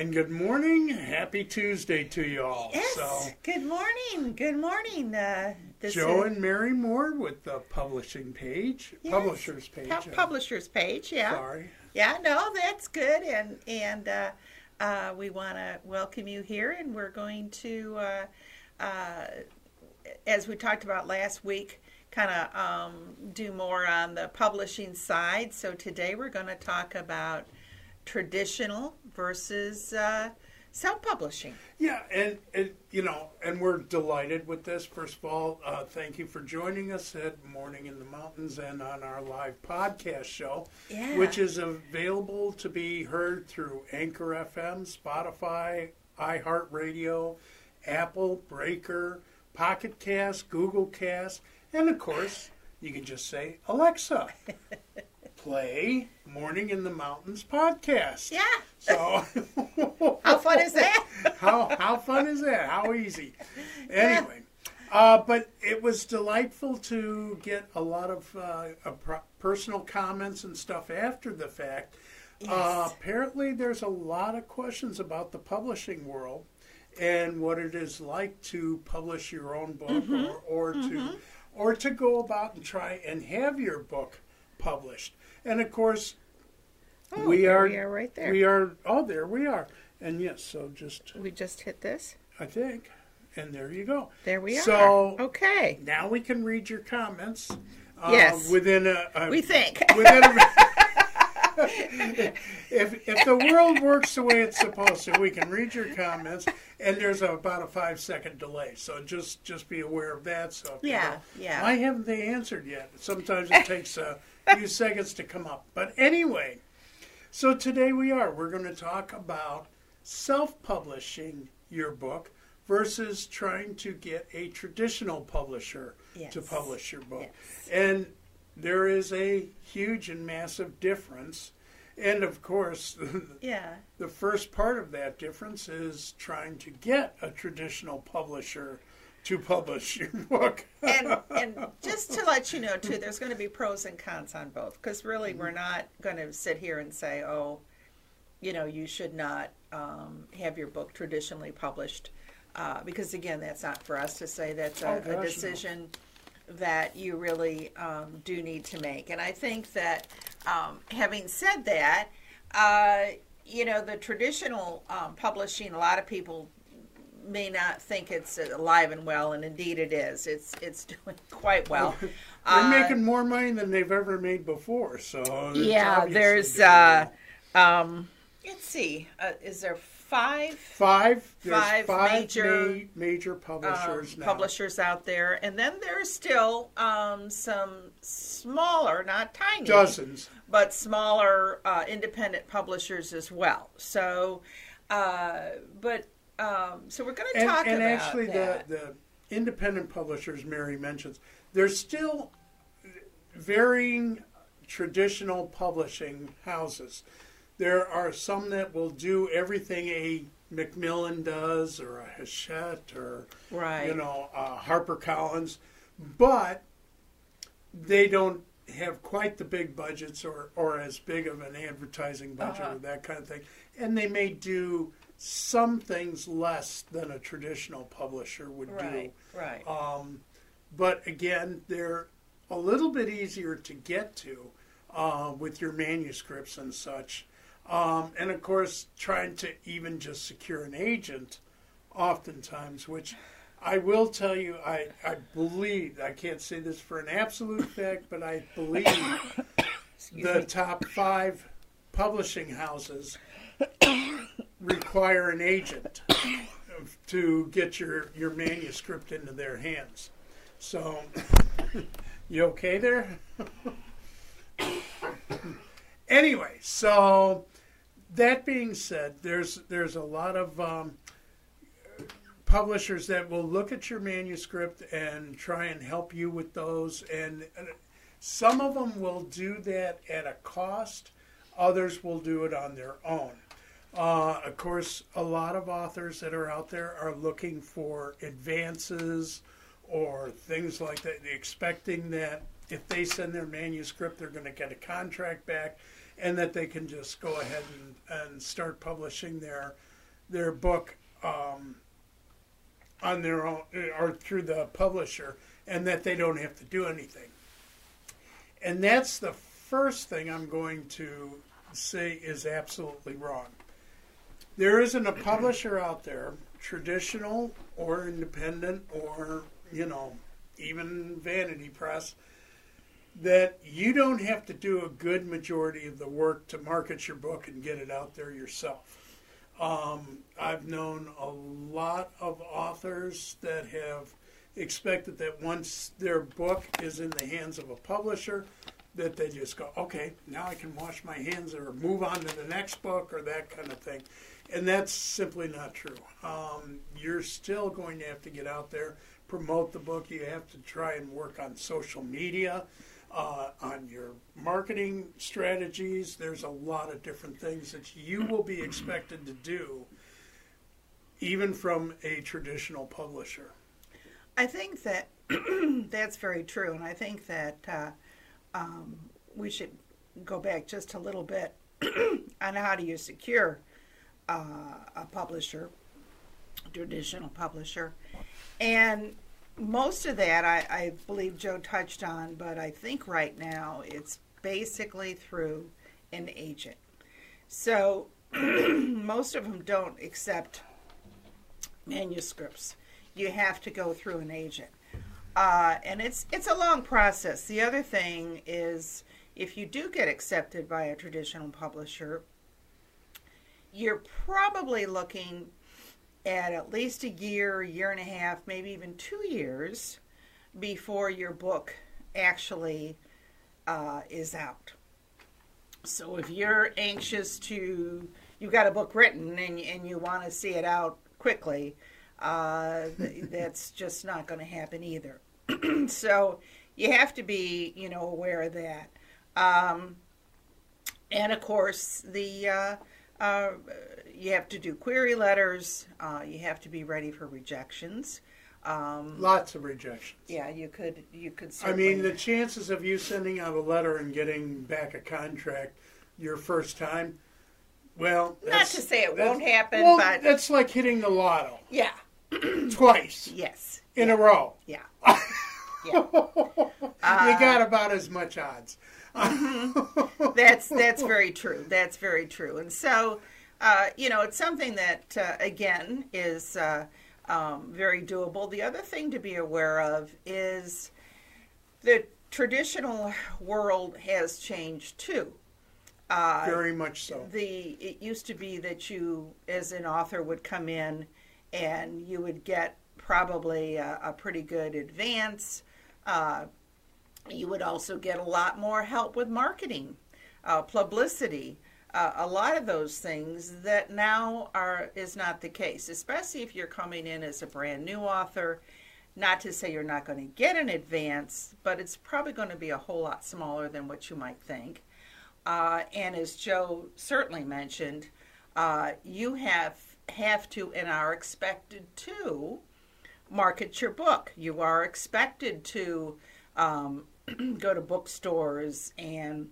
and good morning. Happy Tuesday to you all. Yes. So. Good morning. Good morning. Uh, this Joe is and Mary Moore with the publishing page, Yes. publishers page. Pu- uh, publisher's page. Yeah. Sorry. Yeah. No, that's good. And and uh, uh, we want to welcome you here, and we're going to, uh, uh, as we talked about last week, kind of um, do more on the publishing side. So today we're going to talk about traditional versus uh, self-publishing. Yeah, and, and you know, and we're delighted with this. First of all, uh, thank you for joining us at Morning in the Mountains and on our live podcast show, Yeah. which is available to be heard through Anchor FM, Spotify, iHeartRadio, Apple, Breaker, Pocket Cast, Google Cast, and of course, you can just say, Alexa, play Morning in the Mountains podcast. Yeah. So, How fun is that? how how fun is that? How easy? Anyway, uh, but it was delightful to get a lot of uh, pro- personal comments and stuff after the fact. Uh, apparently, there's a lot of questions about the publishing world and what it is like to publish your own book Mm-hmm. or, or to or to go about and try and have your book published. And of course, Oh, we are we are right there. we are oh there we are. And yes, so just We just hit this. I think. And there you go. There we are. So okay. now we can read your comments. Uh, Yes. Within a, a We think. within a, if if the world works the way it's supposed to, we can read your comments, and there's a, about a five second delay. So just just be aware of that. So if you Yeah, yeah. Why haven't they answered yet? Sometimes it takes a few seconds to come up. But anyway, so today we are. We're going to talk about self publishing your book versus trying to get a traditional publisher to publish your book. Yes. And there is a huge and massive difference. And of course, Yeah. the first part of that difference is trying to get a traditional publisher to publish your book. And and just to let you know too, there's going to be pros and cons on both because really we're not going to sit here and say, oh, you know, you should not um, have your book traditionally published uh, because again, that's not for us to say. That's Oh, a, gosh, a decision that you really um, do need to make. And I think that um, having said that, uh, you know, the traditional um, publishing, a lot of people may not think it's alive and well, and indeed it is. It's it's doing quite well. They're Uh, making more money than they've ever made before. So yeah, there's uh, well. um, let's see, uh, is there five five five five major, ma- major publishers um, publishers out there, and then there's still um, some smaller, not tiny, Dozens. but smaller uh, independent publishers as well. So, uh, but um, so we're going to And, talk and about actually, that. the the independent publishers Mary mentions, there's still varying traditional publishing houses. There are some that will do everything a Macmillan does, or a Hachette, or right. you know uh, Harper Collins, but they don't have quite the big budgets or, or as big of an advertising budget Uh-huh. or that kind of thing, and they may do some things less than a traditional publisher would right. Right. do. Um, but again, they're a little bit easier to get to uh, with your manuscripts and such. Um, and of course, trying to even just secure an agent, oftentimes, which I will tell you, I, I believe, I can't say this for an absolute fact, but I believe the me. top five publishing houses require an agent to get your, your manuscript into their hands. So, you okay there? anyway, so that being said, there's there's a lot of um, publishers that will look at your manuscript and try and help you with those, and uh, some of them will do that at a cost. Others will do it on their own. Uh, of course, a lot of authors that are out there are looking for advances or things like that, expecting that if they send their manuscript, they're going to get a contract back and that they can just go ahead and, and start publishing their their book um, on their own or through the publisher, and that they don't have to do anything. And that's the first thing I'm going to say is absolutely wrong. There isn't a publisher out there, traditional or independent or, you know, even vanity press, that you don't have to do a good majority of the work to market your book and get it out there yourself. Um, I've known a lot of authors that have expected that once their book is in the hands of a publisher, that they just go, okay, now I can wash my hands or move on to the next book or that kind of thing. And that's simply not true. Um, you're still going to have to get out there, promote the book. You have to try and work on social media, uh, on your marketing strategies. There's a lot of different things that you will be expected to do, even from a traditional publisher. I think that that's very true, and I think that uh, um, we should go back just a little bit on how do you secure uh, a publisher, traditional publisher, and most of that I, I believe Joe touched on, but I think right now it's basically through an agent. So most of them don't accept manuscripts. You have to go through an agent. Uh, and it's it's a long process. The other thing is if you do get accepted by a traditional publisher, you're probably looking at at least a year, year and a half, maybe even two years before your book actually uh, is out. So if you're anxious to, you've got a book written and, and you want to see it out quickly, uh, that's just not going to happen either. so you have to be, you know, aware of that. Um, and of course, the uh, uh, you have to do query letters. Uh, you have to be ready for rejections. Um, Lots of rejections. yeah, you could you could. I mean, the chances of you sending out a letter and getting back a contract your first time, well, not that's- to say it won't happen, well, but that's like hitting the lotto yeah, twice yes, in a row. yeah, you got about as much odds. that's that's very true. That's very true. And so, uh, you know, it's something that uh, again is uh, um, very doable. The other thing to be aware of is the traditional world has changed too. Uh, Very much so. the it used to be that you as an author would come in and you would get probably a, a pretty good advance uh, you would also get a lot more help with marketing uh, publicity uh, a lot of those things that now are is not the case especially if you're coming in as a brand new author not to say you're not going to get an advance but it's probably going to be a whole lot smaller than what you might think uh, and as Joe certainly mentioned, uh, you have have to and are expected to market your book. You are expected to um, go to bookstores and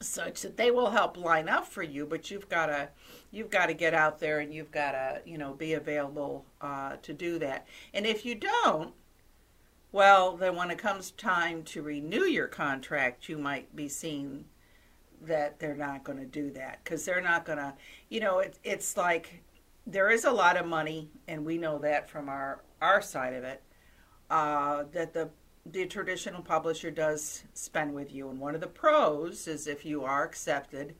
such that they will help line up for you. But you've got to you've got to get out there and you've got to you know be available uh, to do that. And if you don't, well, then when it comes time to renew your contract, you might be seen that they're not going to do that because they're not going to you know it, it's like there is a lot of money and we know that from our our side of it uh, that the the traditional publisher does spend with you and one of the pros is if you are accepted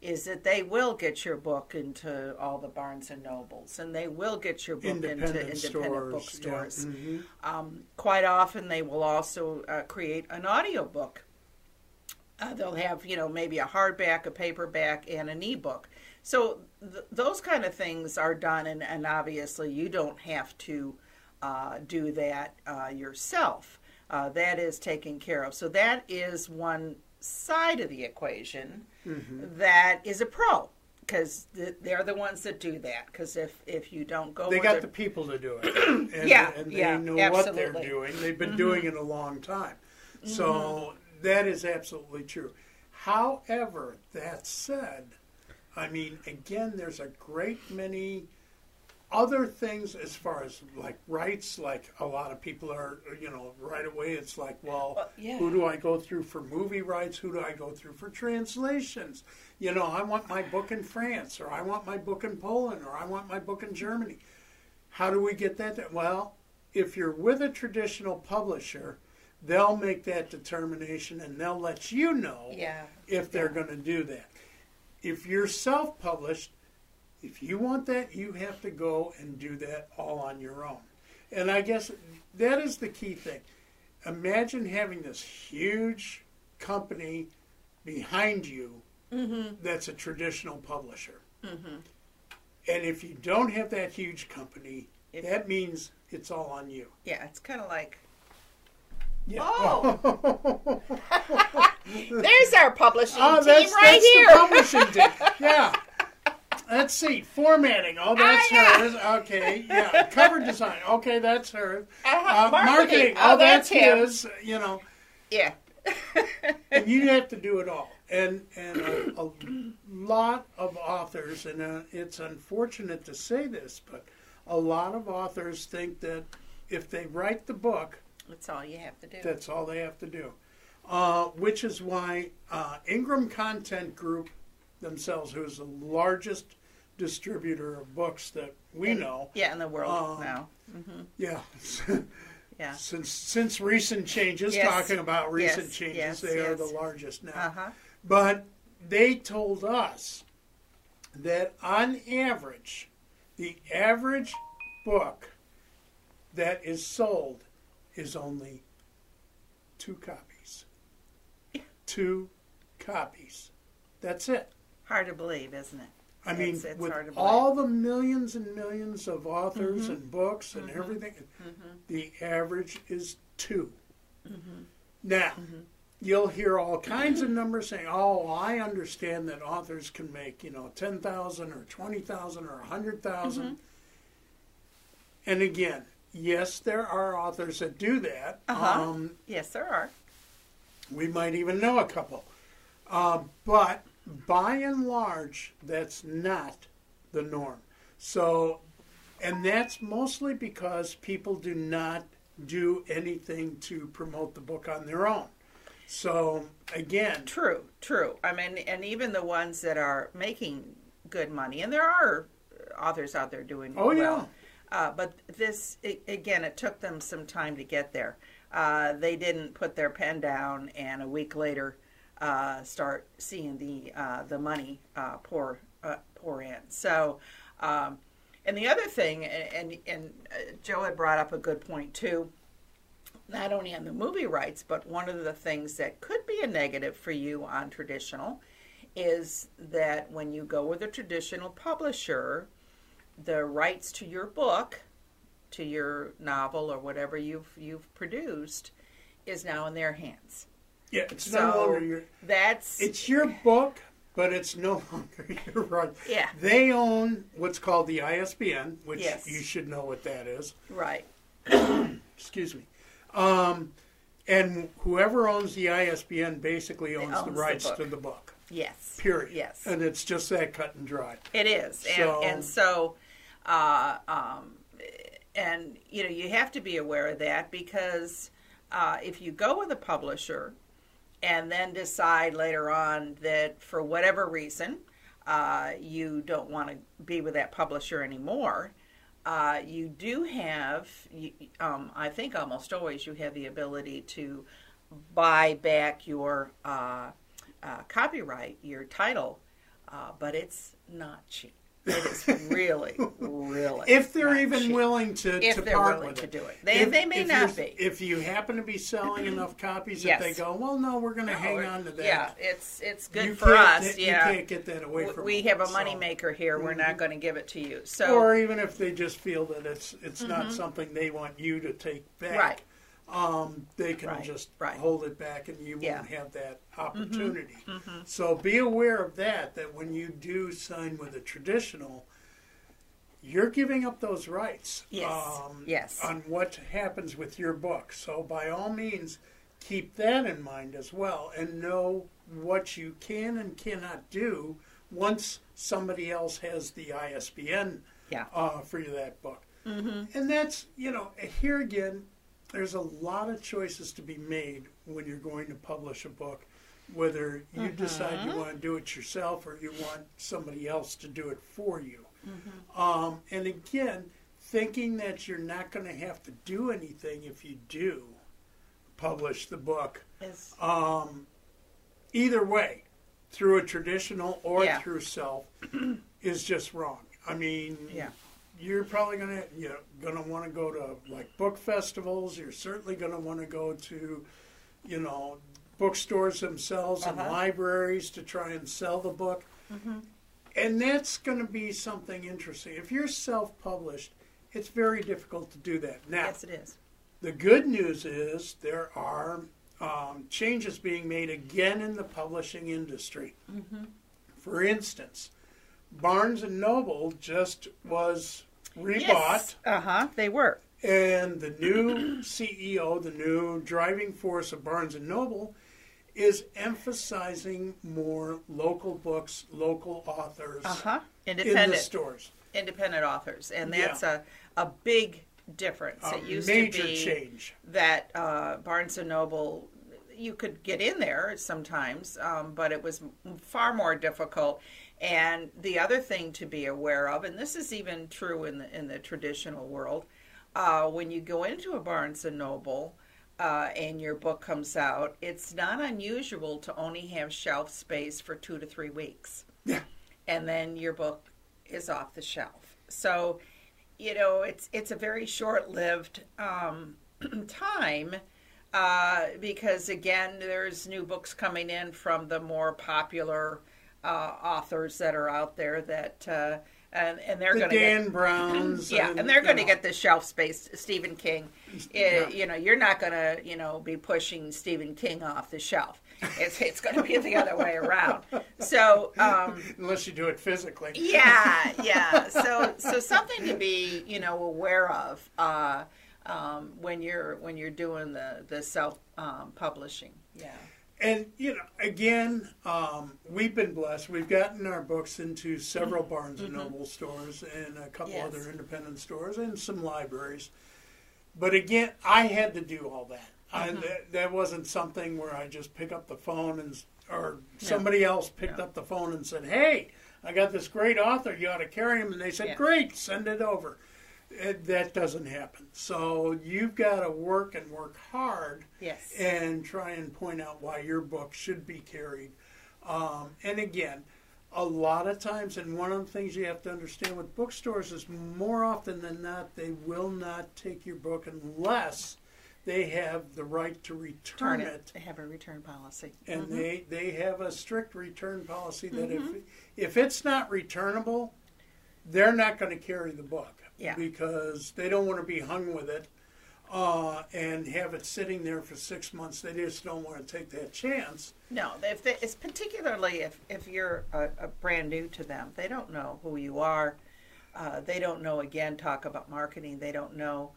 is that they will get your book into all the barnes and nobles and they will get your book into Independent independent stores, bookstores yeah. Mhm. um, quite often they will also uh, create an audiobook uh, they'll have you know maybe a hardback a paperback and an ebook so th- those kind of things are done and, and obviously you don't have to uh, do that uh, yourself uh, that is taken care of so that is one side of the equation that is a pro because th- they're the ones that do that because if, if you don't go They got they're- the people to do it. And, Yeah, and they yeah, know what they're. Mm-hmm. doing. They've been doing it a long time. So that is absolutely true. However, that said, I mean, again, there's a great many other things as far as like rights, like a lot of people are, you know, right away it's like, well, Well, yeah. who do I go through for movie rights? Who do I go through for translations? You know, I want my book in France, or I want my book in Poland, or I want my book in Germany. How do we get that? Well, if you're with a traditional publisher, they'll make that determination and they'll let you know Yeah. if they're going to do that. If you're self published, if you want that, you have to go and do that all on your own. And I guess that is the key thing. Imagine having this huge company behind you mm-hmm. that's a traditional publisher. Mm-hmm. And if you don't have that huge company, that means it's all on you. Yeah, it's kind of like Yeah. Oh. there's our publishing Oh, team that's, right that's here. the publishing team. Yeah. Let's see. Formatting. Oh, that's Ah, yeah. hers. Okay. Yeah. Cover design. Okay, that's hers. Uh-huh. Uh, Marketing. Oh, Oh, that's, that's him. his. You know, yeah. and you have to do it all. And and a, a lot of authors, and uh, it's unfortunate to say this, but a lot of authors think that if they write the book, That's all you have to do. that's all they have to do. Uh, which is why uh, Ingram Content Group themselves, who is the largest distributor of books that we In- know, Yeah, in the world Um, now. yeah, Yeah. since since recent changes, Yes. talking about recent Yes, changes, yes, they are the largest now. Uh huh. But they told us that on average, the average book that is sold is only two copies. Two copies. That's it. Hard to believe, isn't it? I mean, It's- it's with all the millions and millions of authors Mm-hmm. and books and everything, the average is 2 Mm-hmm. Now, you'll hear all kinds of numbers saying, "Oh, I understand that authors can make you know ten thousand or twenty thousand or a hundred Mm-hmm. And again, yes, there are authors that do that. Uh-huh. Um, Yes, there are. we might even know a couple. Uh, but by and large, that's not the norm. So, and that's mostly because people do not do anything to promote the book on their own. So, again, True, true. I mean, and even the ones that are making good money, and there are authors out there doing Oh, yeah. Uh, but this, i again, it took them some time to get there. Uh, they didn't put their pen down and a week later uh, start seeing the uh, the money uh, pour uh, pour in. So, um, and the other thing, and and, and uh, Joe had brought up a good point too not only on the movie rights, but one of the things that could be a negative for you on traditional is that when you go with a traditional publisher, the rights to your book, to your novel or whatever you've you've produced, is now in their hands. Yeah, it's So no longer your. that's It's your book, but it's no longer your right. Yeah. They own what's called the ISBN, which Yes. you should know what that is. right. excuse me. Um, and whoever owns the ISBN basically owns, owns the the rights book. to the book. Yes. Period. Yes. And it's just that cut and dry. It is, and So- and so, uh, um, and you know you have to be aware of that because uh, if you go with a publisher and then decide later on that for whatever reason uh, you don't want to be with that publisher anymore, uh, you do have, you, um, I think almost always you have the ability to buy back your uh, uh, copyright, your title, uh, but it's not cheap. It is really, really. If they're even cheap. willing to, If to they're part willing with to it. do it. They- they may not be. If you happen to be selling enough copies Yes. that they go, well, no, we're going to hang on to that. Yeah, it's it's good You for us. You can't get that away from we them, have a so- moneymaker here. We're not going to give it to you. So Or even if they just feel that it's it's not something they want you to take back, Mm-hmm. Right. Um, they can Right, just right. hold it back, and you Yeah. Mm-hmm. won't have that opportunity. So be aware of that. That when you do sign with a traditional, you're giving up those rights. Yes, Um, yes. On what happens with your book. So by all means, keep that in mind as well, and know what you can and cannot do once somebody else has the ISBN Yeah. uh, for that book. Mm-hmm. And that's, you know, here again, there's a lot of choices to be made when you're going to publish a book, whether you decide you want to do it yourself or you want somebody else to do it for you. Um, and again, thinking that you're not going to have to do anything if you do publish the book, Is- um, either way, through a traditional or Yeah. through self, is just wrong. I mean, Yeah. You're probably gonna you know gonna want to go to like book festivals. You're certainly gonna want to go to, you know, bookstores themselves and Uh-huh. libraries to try and sell the book. And that's going to be something interesting. If you're self-published, it's very difficult to do that. Now, yes, it is. the good news is there are um, changes being made again in the publishing industry. For instance, Barnes and Noble just was rebought, Uh huh. They were. and the new CEO, the new driving force of Barnes and Noble, is emphasizing more local books, local authors Uh huh. in the Independent. stores. independent authors, and Yeah. that's a a big difference. A it used major to be change. that uh, Barnes and Noble, you could get in there sometimes, um, but it was far more difficult. And the other thing to be aware of, and this is even true in the in the traditional world, uh, when you go into a Barnes and Noble. Uh, and your book comes out, it's not unusual to only have shelf space for two to three weeks Yeah. and then your book is off the shelf. So, you know, it's it's a very short-lived um, time uh, because again, there's new books coming in from the more popular uh, authors that are out there that. Uh, and, and they're The going to Dan Browns. yeah, and they're going to get the shelf space. Stephen King, Eh, Yeah. you know, you're not going to, you know, be pushing Stephen King off the shelf. It's it's going to be the other way around. So, um, unless you do it physically. yeah, yeah. So so something to be you know aware of uh, um, when you're when you're doing the the self um, publishing. Yeah. And you know, again, um, we've been blessed. We've gotten our books into several Barnes and Noble stores and a couple Mm-hmm. Yes. other independent stores and some libraries. But again, I had to do all that. I, Mm-hmm. that, that wasn't something where I just pick up the phone and or somebody else picked No. up the phone and said, "Hey, I got this great author. You ought to carry him." And they said, Yeah. "Great, send it over." That doesn't happen. So you've got to work and work hard Yes. and try and point out why your book should be carried. Um, and again, a lot of times, and one of the things you have to understand with bookstores is more often than not, they will not take your book unless they have the right to return it. it. They have a return policy. And they, they have a strict return policy that Mm-hmm. if if it's not returnable, they're not going to carry the book Yeah. because they don't want to be hung with it uh, and have it sitting there for six months. They just don't want to take that chance. No, if they, it's particularly if if you're a, a brand new to them, they don't know who you are. Uh, they don't know. Again, talk about marketing. They don't know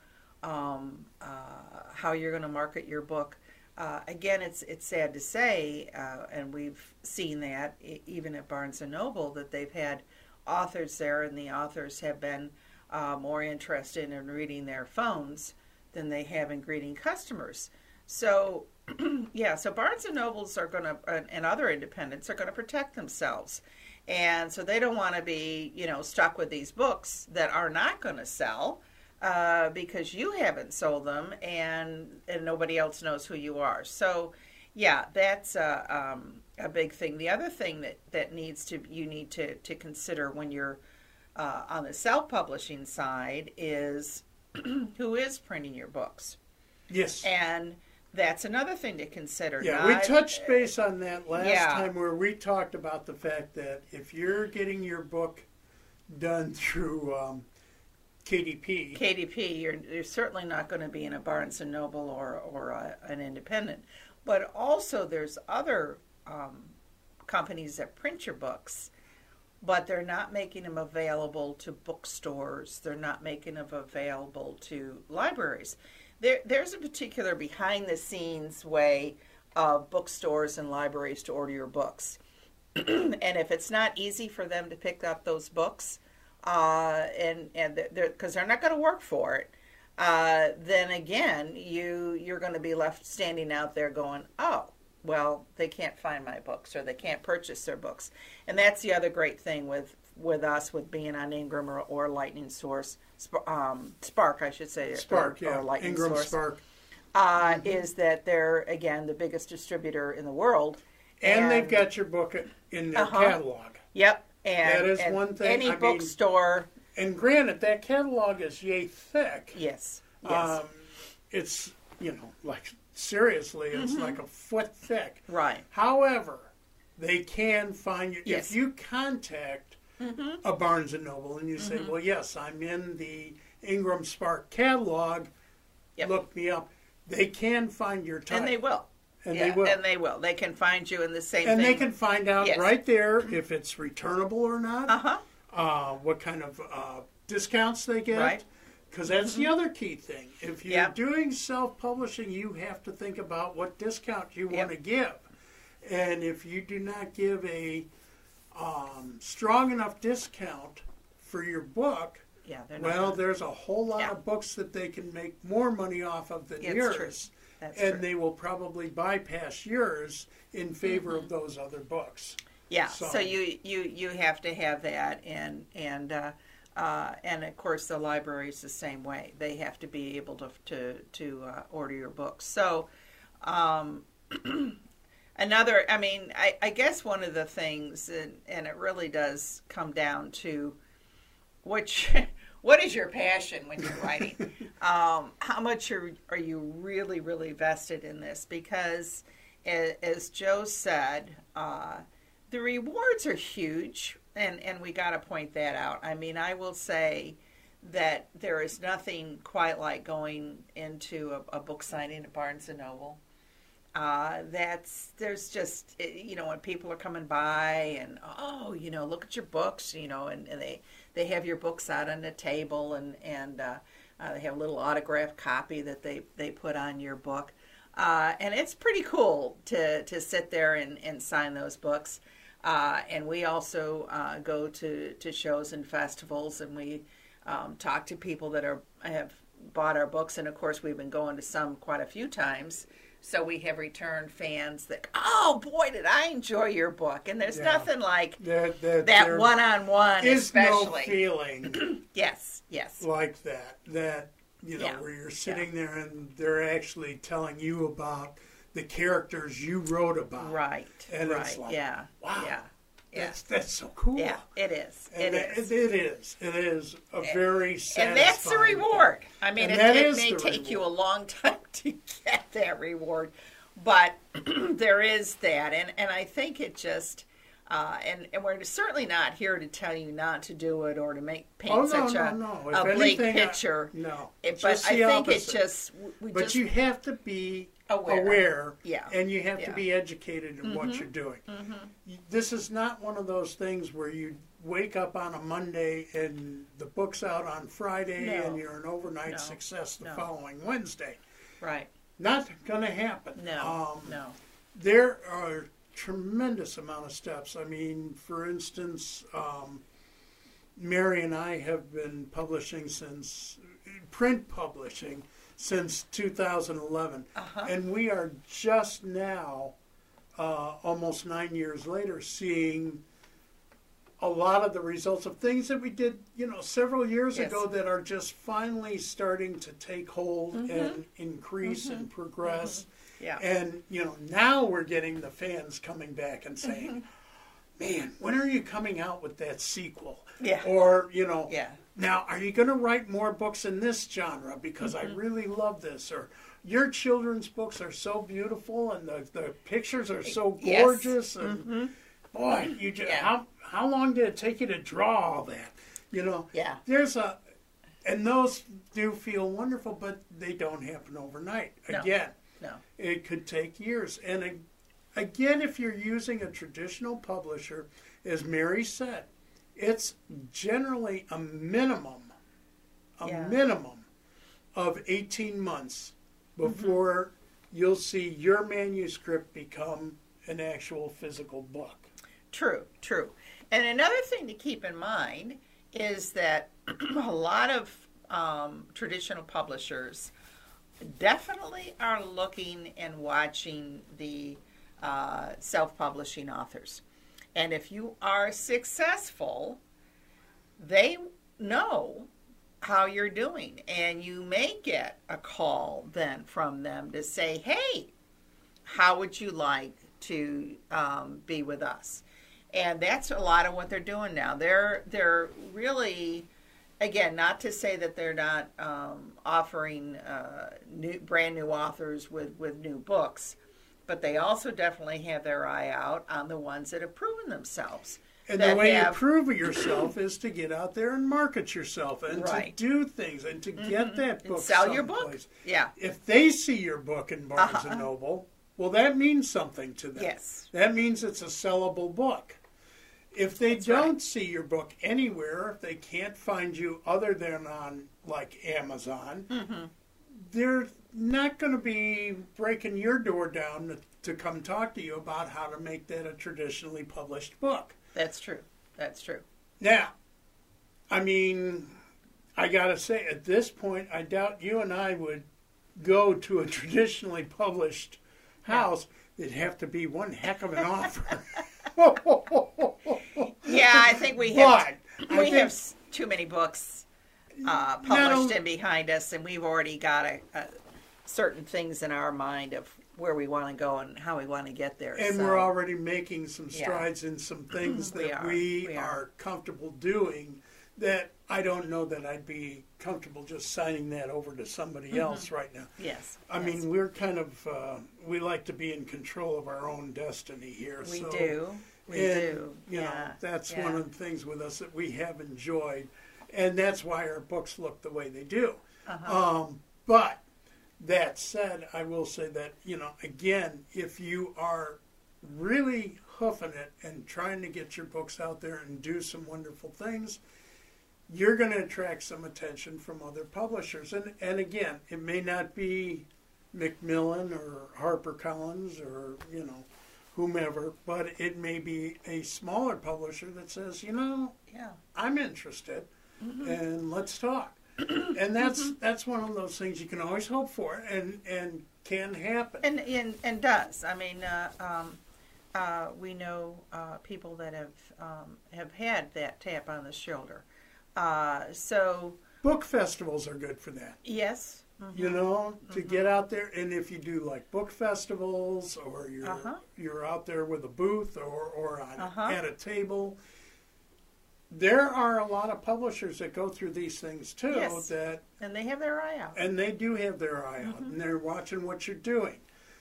um, uh, how you're going to market your book. Uh, again, it's it's sad to say, uh, and we've seen that even at Barnes and Noble that they've had authors there, and the authors have been uh, more interested in reading their phones than they have in greeting customers. So yeah, so Barnes and Nobles are going to, and other independents are going to protect themselves, and so they don't want to be, you know, stuck with these books that are not going to sell uh, because you haven't sold them, and and nobody else knows who you are. So, yeah, that's a, um, a big thing. The other thing that that needs to you need to to consider when you're uh, on the self publishing side is who is printing your books, Yes. and that's another thing to consider. yeah, we touched base on that last Yeah. time where we talked about the fact that if you're getting your book done through um, KDP, KDP, you're, you're certainly not going to be in a Barnes and Noble or or a, an independent. But also, there's other um, companies that print your books, but they're not making them available to bookstores. They're not making them available to libraries. There, there's a particular behind-the-scenes way of bookstores and libraries to order your books. and if it's not easy for them to pick up those books, uh, and and they're because they're, not going to work for it, uh, then again you you're going to be left standing out there going, oh, well, they can't find my books or they can't purchase their books, and that's the other great thing with with us with being on Ingram or, or Lightning Source, um, Spark, I should say, Spark, or, yeah, or Lightning Ingram Source, Spark, uh, is that they're again the biggest distributor in the world, and, they've got your book in their Uh-huh. catalog. Yep. And, That is and one thing, Any I mean- bookstore, And granted, that catalog is yay thick. yes, yes, Um, it's you know like seriously, it's Mm-hmm. like a foot thick. right, However, they can find you Yes. if you contact a Barnes and Noble and you say, Mm-hmm. "Well, yes, I'm in the Ingram Spark catalog. Yep. Look me up." They can find your type, and they will, And Yeah, they will. and they will. They can find you in the same And thing. they can find out Yes. right there if it's returnable or not. uh huh, uh, what kind of uh, discounts they get. Right. Because that's the other key thing. If you're Yeah. doing self publishing, you have to think about what discount you Yep. want to give. And if you do not give a um, strong enough discount for your book, yeah, well, there's a whole lot Yeah. of books that they can make more money off of than It's yours. and true. they will probably bypass yours in favor of those other books. Yeah, So- so, you you you have to have that, and and uh, uh, and of course the library is the same way. They have to be able to to to uh, order your books. So. Um, Another, I mean, I, I guess one of the things, and, and it really does come down to which, what is your passion when you're writing? um, how much are, are you really, really vested in this? Because, a- as Joe said, uh, the rewards are huge, and, and we got to point that out. I mean, I will say that there is nothing quite like going into a, a book signing at Barnes and Noble. Uh, that's there's just eh, you know when people are coming by and oh you know look at your books you know and, and they they have your books out on the table and and uh, uh, they have a little autographed copy that they they put on your book uh, and it's pretty cool to to sit there and, and sign those books uh, and we also uh, go to to shows and festivals and we um, talk to people that are have bought our books and of course we've been going to some quite a few times so we have returned fans that oh boy did i enjoy your book and there's Yeah. nothing like That, that, that one-on-one is no especially feeling yes yes like that. That you know, Yeah. where you're sitting there and they're actually telling you about the characters you wrote about. right And right it's like, yeah wow, yeah yeah That's that's so cool. yeah it is it that- is It is. It is a very and that's the thing. reward. I mean, And it, it may take you a long time to get that reward, but there is that, and and I think it just. Uh, and, and we're certainly not here to tell you not to do it or to make paint Oh no, such no, a, no! a bleak anything, I- picture. no, It- but I think opposite. it just we But just you have to be Aware. aware, Yeah. and you have Yeah. Mm-hmm. to be educated in what you're doing. Y- This is not one of those things where you wake up on a Monday and the book's out on Friday No. and you're an overnight No. success the No. following Wednesday. right. Not going to happen. No, Um, no. There are tremendous amount of steps. I mean, for instance, um, Mary and I have been publishing since print publishing since 2011, Uh-huh. and we are just now, uh, almost nine years later, seeing a lot of the results of things that we did, you know, several years Yes. ago that are just finally starting to take hold Mm-hmm. and increase and progress. Yeah. And you know, now we're getting the fans coming back and Mm-hmm. saying, "Man, when are you coming out with that sequel?" Yeah. Or you know, Yeah. Now, are you going to write more books in this genre because Mm-hmm. I really love this? Or your children's books are so beautiful and the, the pictures are so Yes. Mm-hmm. gorgeous and boy, you just, Yeah. how how long did it take you to draw all that? You know, Yeah. There's a and those do feel wonderful, but they don't happen overnight. No. Again, No. it could take years. And again, if you're using a traditional publisher, as Mary said, it's generally a minimum, a Yeah. minimum of 18 months before you'll see your manuscript become an actual physical book. True, true. And another thing to keep in mind is that a lot of um, traditional publishers definitely are looking and watching the uh, self publishing authors. And if you are successful, they know how you're doing. And you may get a call then from them to say, hey, how would you like to um, be with us? And that's a lot of what they're doing now. They're they're really, again, not to say that they're not um, offering uh, new, brand new authors with with new books, but they also definitely have their eye out on the ones that have proven themselves. And the way have- you prove yourself is to get out there and market yourself and Right. to do things and to get that And book sell your book. Yeah. If they see your book in Barnes Uh-huh. and Noble, well, that means something to them. Yes. That means it's a sellable book. If they That's don't right. see your book anywhere, if they can't find you other than on like Amazon, Mm-hmm. they're not going to be breaking your door down to, to come talk to you about how to make that a traditionally published book. That's true. That's true. Now, I mean, I gotta say, at this point, I doubt you and I would go to a traditionally published house. It'd have to be one heck of an offer. Yeah, I think we have but we have too many books uh, published only- and behind us, and we've already got a, a certain things in our mind of where we want to go and how we want to get there. and so, we're already making some Yeah. strides in some things We that are, we, we are. are. comfortable doing. That I don't know that I'd be comfortable just signing that over to somebody Mm-hmm. else right now. yes. I yes. mean, we're kind of uh, we like to be in control of our own destiny here. we so, do. We and, do. You yeah. know, that's yeah. one of the things with us that we have enjoyed, and that's why our books look the way they do. Uh-huh. Um, but that said, I will say that you know, again, if you are really hoofing it and trying to get your books out there and do some wonderful things, you're going to attract some attention from other publishers. And and again, it may not be Macmillan or HarperCollins or you know whomever, but it may be a smaller publisher that says, you know, yeah. I'm interested, Mm-hmm. and let's talk. And that's that's one of those things you can always hope for, and and can happen. And, and and does. I mean, uh, um, uh, we know uh, people that have um, have had that tap on the shoulder. Uh, so Book festivals are good for that. yes, Mhm. You know, to get out there, and if you do like book festivals, or you're Uh-huh. you're out there with a booth, or or on, Uh-huh. at a table, there are a lot of publishers that go through these things too. Yes. That and they have their eye out. and they do have their eye out, Mm-hmm. and they're watching what you're doing.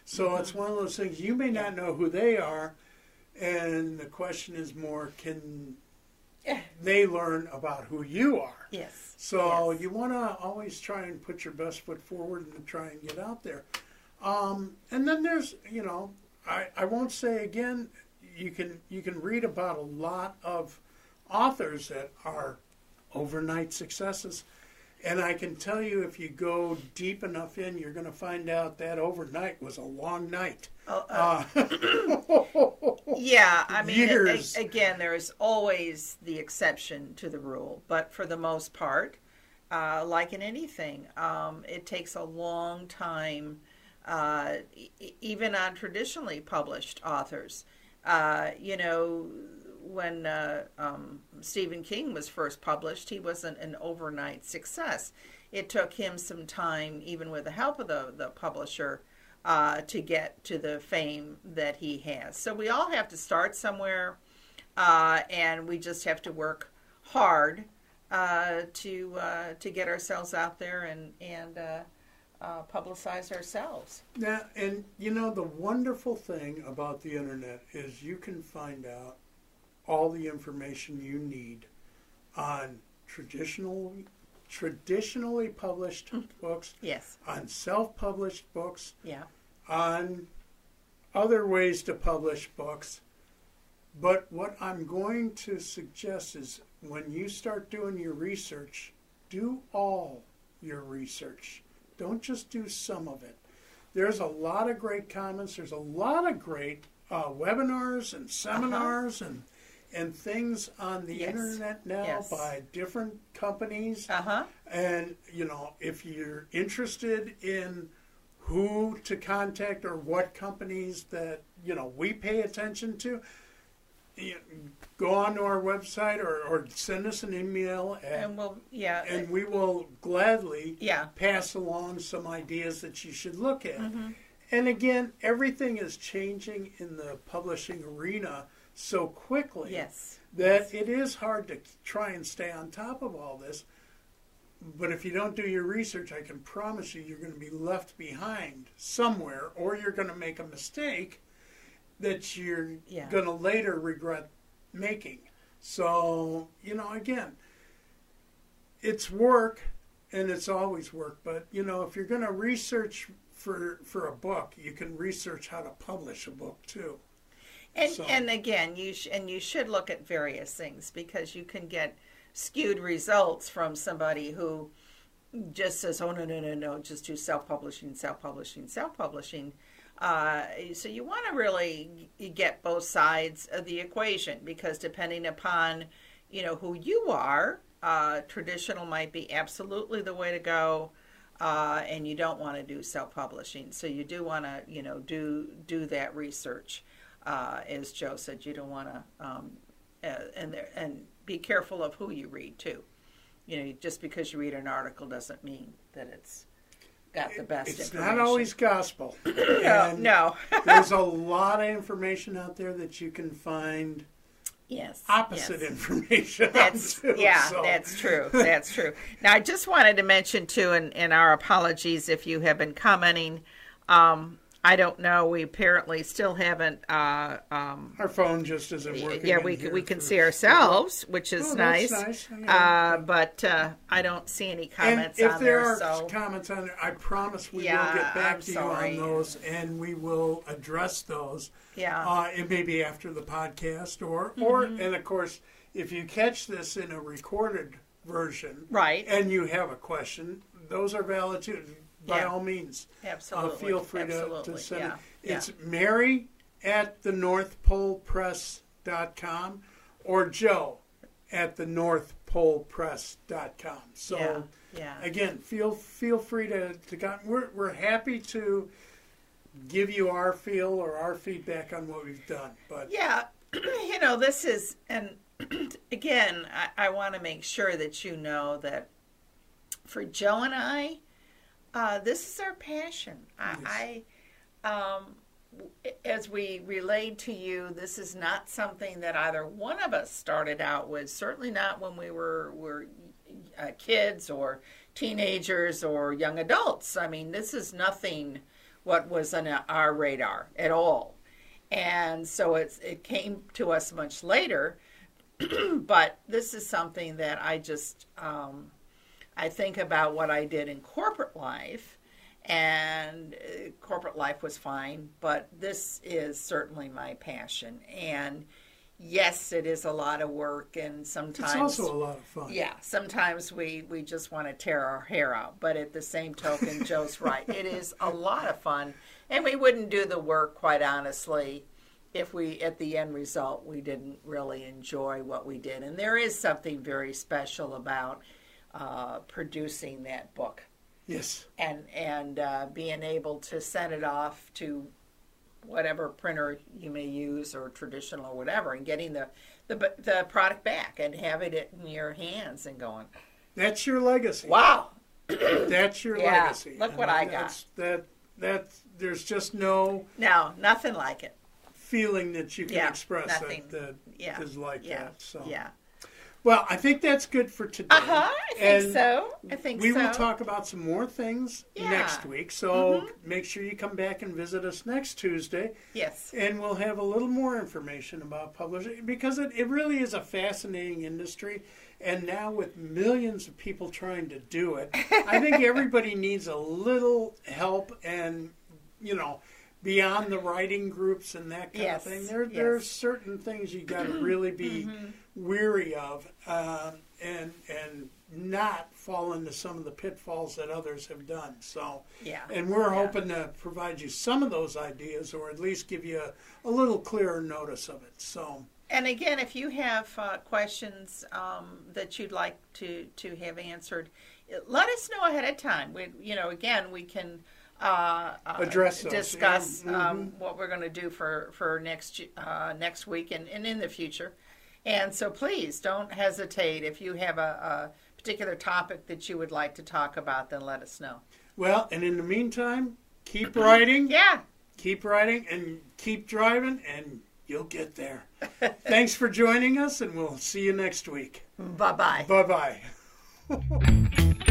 So it's one of those things you may not know who they are, and the question is more, can they learn about who you are? Yes. So Yes. you want to always try and put your best foot forward and try and get out there. Um, and then there's, you know, I, I won't say again, you can you can read about a lot of authors that are overnight successes. And I can tell you, if you go deep enough in, you're going to find out that overnight was a long night. Oh, uh, Uh, yeah, I mean, years. a- again, there is always the exception to the rule, but for the most part, uh, like in anything, um, it takes a long time, uh, e- e- even on traditionally published authors. Uh, you know, when uh, um, Stephen King was first published, he wasn't an overnight success. It took him some time, even with the help of the, the publisher, uh, to get to the fame that he has. So we all have to start somewhere, uh, and we just have to work hard uh, to uh, to get ourselves out there and and uh, uh, publicize ourselves. Now, and you know, the wonderful thing about the internet is you can find out all the information you need on traditional, traditionally published books, Yes. on self-published books, Yeah. on other ways to publish books. But what I'm going to suggest is when you start doing your research, do all your research. Don't just do some of it. There's a lot of great comments. There's a lot of great uh, webinars and seminars and and things on the Yes. internet now Yes. by different companies. Uh huh. And, you know, if you're interested in who to contact or what companies that, you know, we pay attention to, you go on to our website or, or send us an email and, And we'll, yeah. and we will gladly yeah. pass along some ideas that you should look at. Mm-hmm. And again, everything is changing in the publishing arena so quickly Yes. that it is hard to try and stay on top of all this. But if you don't do your research, I can promise you you're going to be left behind somewhere, or you're going to make a mistake that you're Yeah. going to later regret making. So, you know, again, it's work and it's always work, but you know, if you're going to research for for a book, you can research how to publish a book too. And So- and again, you sh- and you should look at various things because you can get skewed results from somebody who just says, "Oh no, no, no, no, just do self-publishing, self-publishing, self-publishing." Uh, so you want to really get both sides of the equation because depending upon you know who you are, uh, traditional might be absolutely the way to go. Uh, and you don't want to do self-publishing, so you do want to, you know, do do that research uh, as Joe said, you don't want to, um, uh, and there, and be careful of who you read too. You know, just because you read an article doesn't mean that it's got the best It's information. not always gospel. no, no. There's a lot of information out there that you can find yes, opposite yes. information. That's too, yeah, so. that's true. That's true. Now, I just wanted to mention too, and, and our apologies if you have been commenting. Um, I don't know. We apparently still haven't. Uh, um, Our phone just isn't working. yeah, we we can see ourselves, which is Oh, nice. nice. Uh, but uh, I don't see any comments. and if on there there. are so comments on there, I promise we Yeah, will get back I'm to sorry. you on those, and we will address those. yeah, Uh, it may be after the podcast, or or Mm-hmm. and of course, if you catch this in a recorded version, right. and you have a question, those are valid too. By Yeah. all means, uh, feel free to, Absolutely. to send yeah. it. It's Mary at the North Pole Press dot com or Joe at the NorthPolePress.com. So yeah. Yeah. again, feel feel free to to go. We're we're happy to give you our feel or our feedback on what we've done. But Yeah, you know, this is, and again, I, I want to make sure that you know that for Joe and I, uh, this is our passion. I, I um, as we relayed to you, this is not something that either one of us started out with. Certainly not when we were were uh, kids or teenagers or young adults. I mean, this is nothing what was on our radar at all and so it's it came to us much later but this is something that i just um, i think about what i did in corporate life and uh, corporate life was fine but this is certainly my passion and yes it is a lot of work and sometimes it's also a lot of fun. yeah, sometimes we we just want to tear our hair out, but at the same token, Joe's right. It is a lot of fun, and we wouldn't do the work quite honestly if we at the end result we didn't really enjoy what we did. And there is something very special about uh, producing that book Yes. and and uh, being able to send it off to whatever printer you may use or traditional or whatever, and getting the the, the product back and having it in your hands and going, That's your legacy. wow, That's your Yeah, legacy. look what I that's- That that there's just no no, nothing like it. feeling that you can Yeah, express nothing. that, Yeah, that is like yeah, that. So yeah. Well, I think that's good for today. Uh huh. I think And so. I think we so. will talk about some more things Yeah. Mm-hmm. next week. So make sure you come back and visit us next Tuesday, Yes. and we'll have a little more information about publishing because it, it really is a fascinating industry. And now with millions of people trying to do it, I think everybody needs a little help and you know. Beyond the writing groups and that kind Yes, of thing, there yes. there's certain things you got to really be Mm-hmm. weary of, um, and and not fall into some of the pitfalls that others have done. So, Yeah. and we're Yeah. hoping to provide you some of those ideas, or at least give you a, a little clearer notice of it. So, And again, if you have uh, questions um, that you'd like to, to have answered, let us know ahead of time. We, you know, again, we can uh, uh, Address those, discuss yeah. um, what we're going to do for for next uh, next week and, and in the future. And so, please don't hesitate if you have a, a particular topic that you would like to talk about. Then let us know. Well, and in the meantime, keep writing, Yeah. keep writing, and keep driving, and you'll get there. Thanks for joining us, and we'll see you next week. Bye bye. Bye bye.